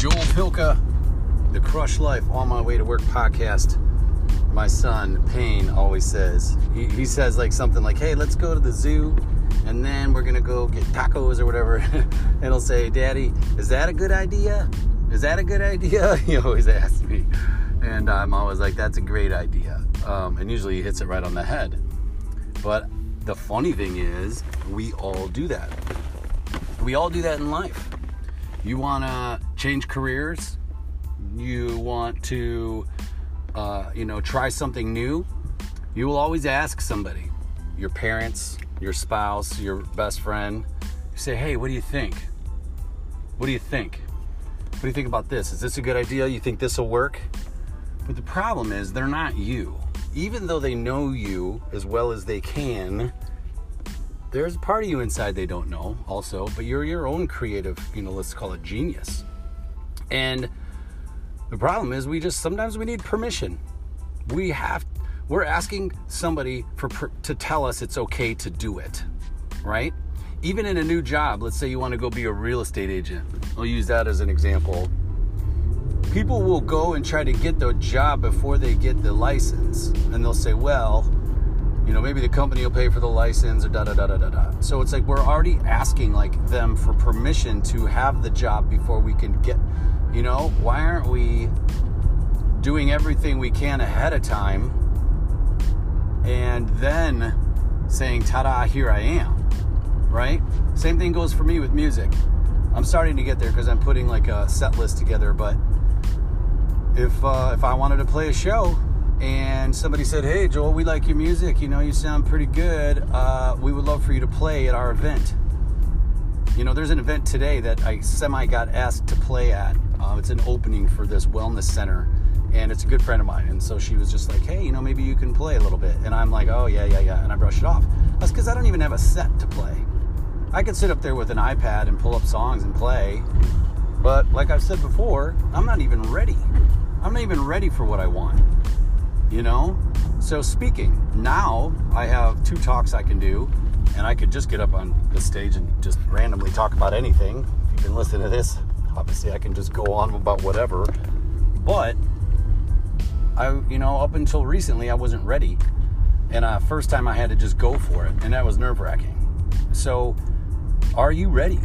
Joel Pilka, the Crush Life On My Way to Work podcast. My son, Payne, always says, he, he says like something like, hey, let's go to the zoo and then we're gonna go get tacos or whatever. and he'll say, Daddy, is that a good idea? Is that a good idea? He always asks me. And I'm always like, that's a great idea. Um, and usually he hits it right on the head. But the funny thing is, we all do that. We all do that in life. You want to change careers, you want to, uh, you know, try something new, you will always ask somebody, your parents, your spouse, your best friend, you say, hey, what do you think? What do you think? What do you think about this? Is this a good idea? You think this will work? But the problem is, they're not you. Even though they know you as well as they can, there's a part of you inside they don't know also, but you're your own creative, you know, let's call it genius. And the problem is we just sometimes we need permission. We have we're asking somebody for to tell us it's okay to do it, right? Even in a new job, let's say you want to go be a real estate agent. I'll use that as an example. People will go and try to get the job before they get the license, and they'll say, "Well, you know, maybe the company will pay for the license or da da da da da da. So it's like we're already asking like them for permission to have the job before we can get, you know, why aren't we doing everything we can ahead of time and then saying, ta da, here I am, right? Same thing goes for me with music. I'm starting to get there because I'm putting like a set list together, but if uh, if I wanted to play a show, and somebody said, Hey, Joel, we like your music. You know, you sound pretty good. Uh, we would love for you to play at our event. You know, there's an event today that I semi got asked to play at. Uh, it's an opening for this wellness center, and it's a good friend of mine. And so she was just like, Hey, you know, maybe you can play a little bit. And I'm like, Oh, yeah, yeah, yeah. And I brush it off. That's because I don't even have a set to play. I could sit up there with an iPad and pull up songs and play. But like I've said before, I'm not even ready. I'm not even ready for what I want you know? So, speaking, now I have two talks I can do, and I could just get up on the stage and just randomly talk about anything. If you can listen to this, obviously I can just go on about whatever. But, I, you know, up until recently, I wasn't ready. And uh, first time I had to just go for it, and that was nerve wracking. So, are you ready?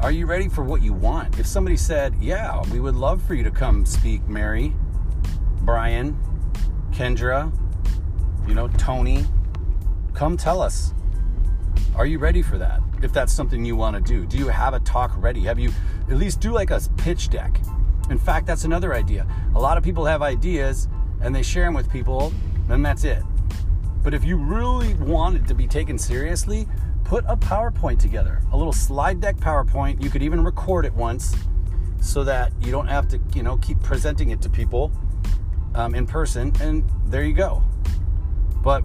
Are you ready for what you want? If somebody said, Yeah, we would love for you to come speak, Mary, Brian, Kendra, you know, Tony, come tell us. Are you ready for that? If that's something you want to do, do you have a talk ready? Have you at least do like a pitch deck? In fact, that's another idea. A lot of people have ideas and they share them with people, and that's it. But if you really wanted to be taken seriously, put a PowerPoint together, a little slide deck PowerPoint. You could even record it once so that you don't have to, you know, keep presenting it to people um, in person, and there you go. But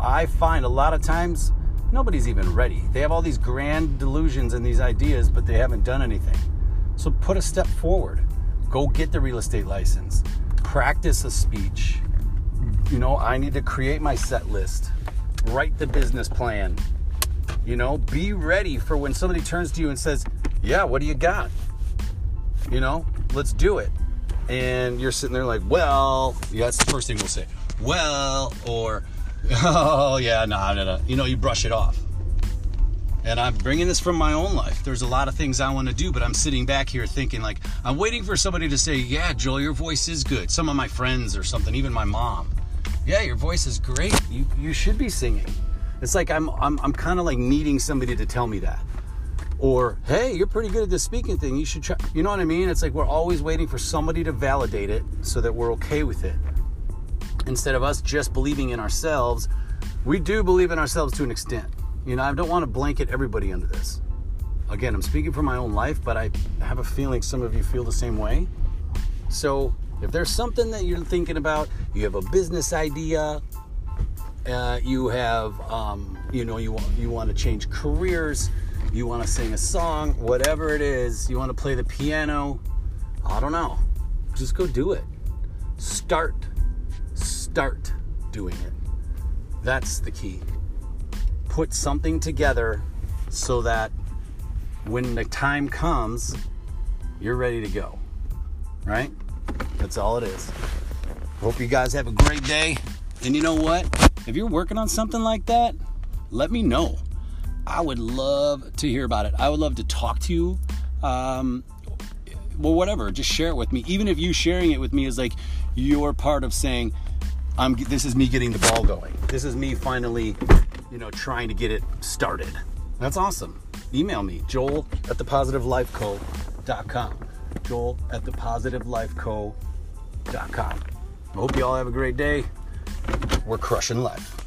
I find a lot of times nobody's even ready. They have all these grand delusions and these ideas, but they haven't done anything. So put a step forward. Go get the real estate license. Practice a speech. You know, I need to create my set list, write the business plan. You know, be ready for when somebody turns to you and says, Yeah, what do you got? You know, let's do it and you're sitting there like, well, yeah, that's the first thing we'll say. Well, or, oh, yeah, no, no, no. You know, you brush it off. And I'm bringing this from my own life. There's a lot of things I want to do, but I'm sitting back here thinking, like, I'm waiting for somebody to say, yeah, Joel, your voice is good. Some of my friends or something, even my mom. Yeah, your voice is great. You, you should be singing. It's like I'm, I'm, I'm kind of like needing somebody to tell me that or hey you're pretty good at this speaking thing. You should try you know what i mean? It's like we're always waiting for somebody to validate it so that we're okay with it. Instead of us just believing in ourselves we do believe in ourselves to an extent. You know i don't want to blanket everybody under this. Again i'm speaking from my own life but i have a feeling some of you feel the same way. So if there's something that you're thinking about you have a business idea uh, you have um, you know you want you want to change careers you want to sing a song, whatever it is, you want to play the piano, I don't know. Just go do it. Start. Start doing it. That's the key. Put something together so that when the time comes, you're ready to go. right? That's all it is. Hope you guys have a great day. And you know what? If you're working on something like that, let me know. I would love to hear about it. I would love to talk to you. Um, well, whatever. Just share it with me. Even if you sharing it with me is like you're part of saying, "I'm." This is me getting the ball going. This is me finally, you know, trying to get it started. That's awesome. Email me, Joel at thepositivelifeco.com. Joel at thepositivelifeco.com. I hope you all have a great day. We're crushing life.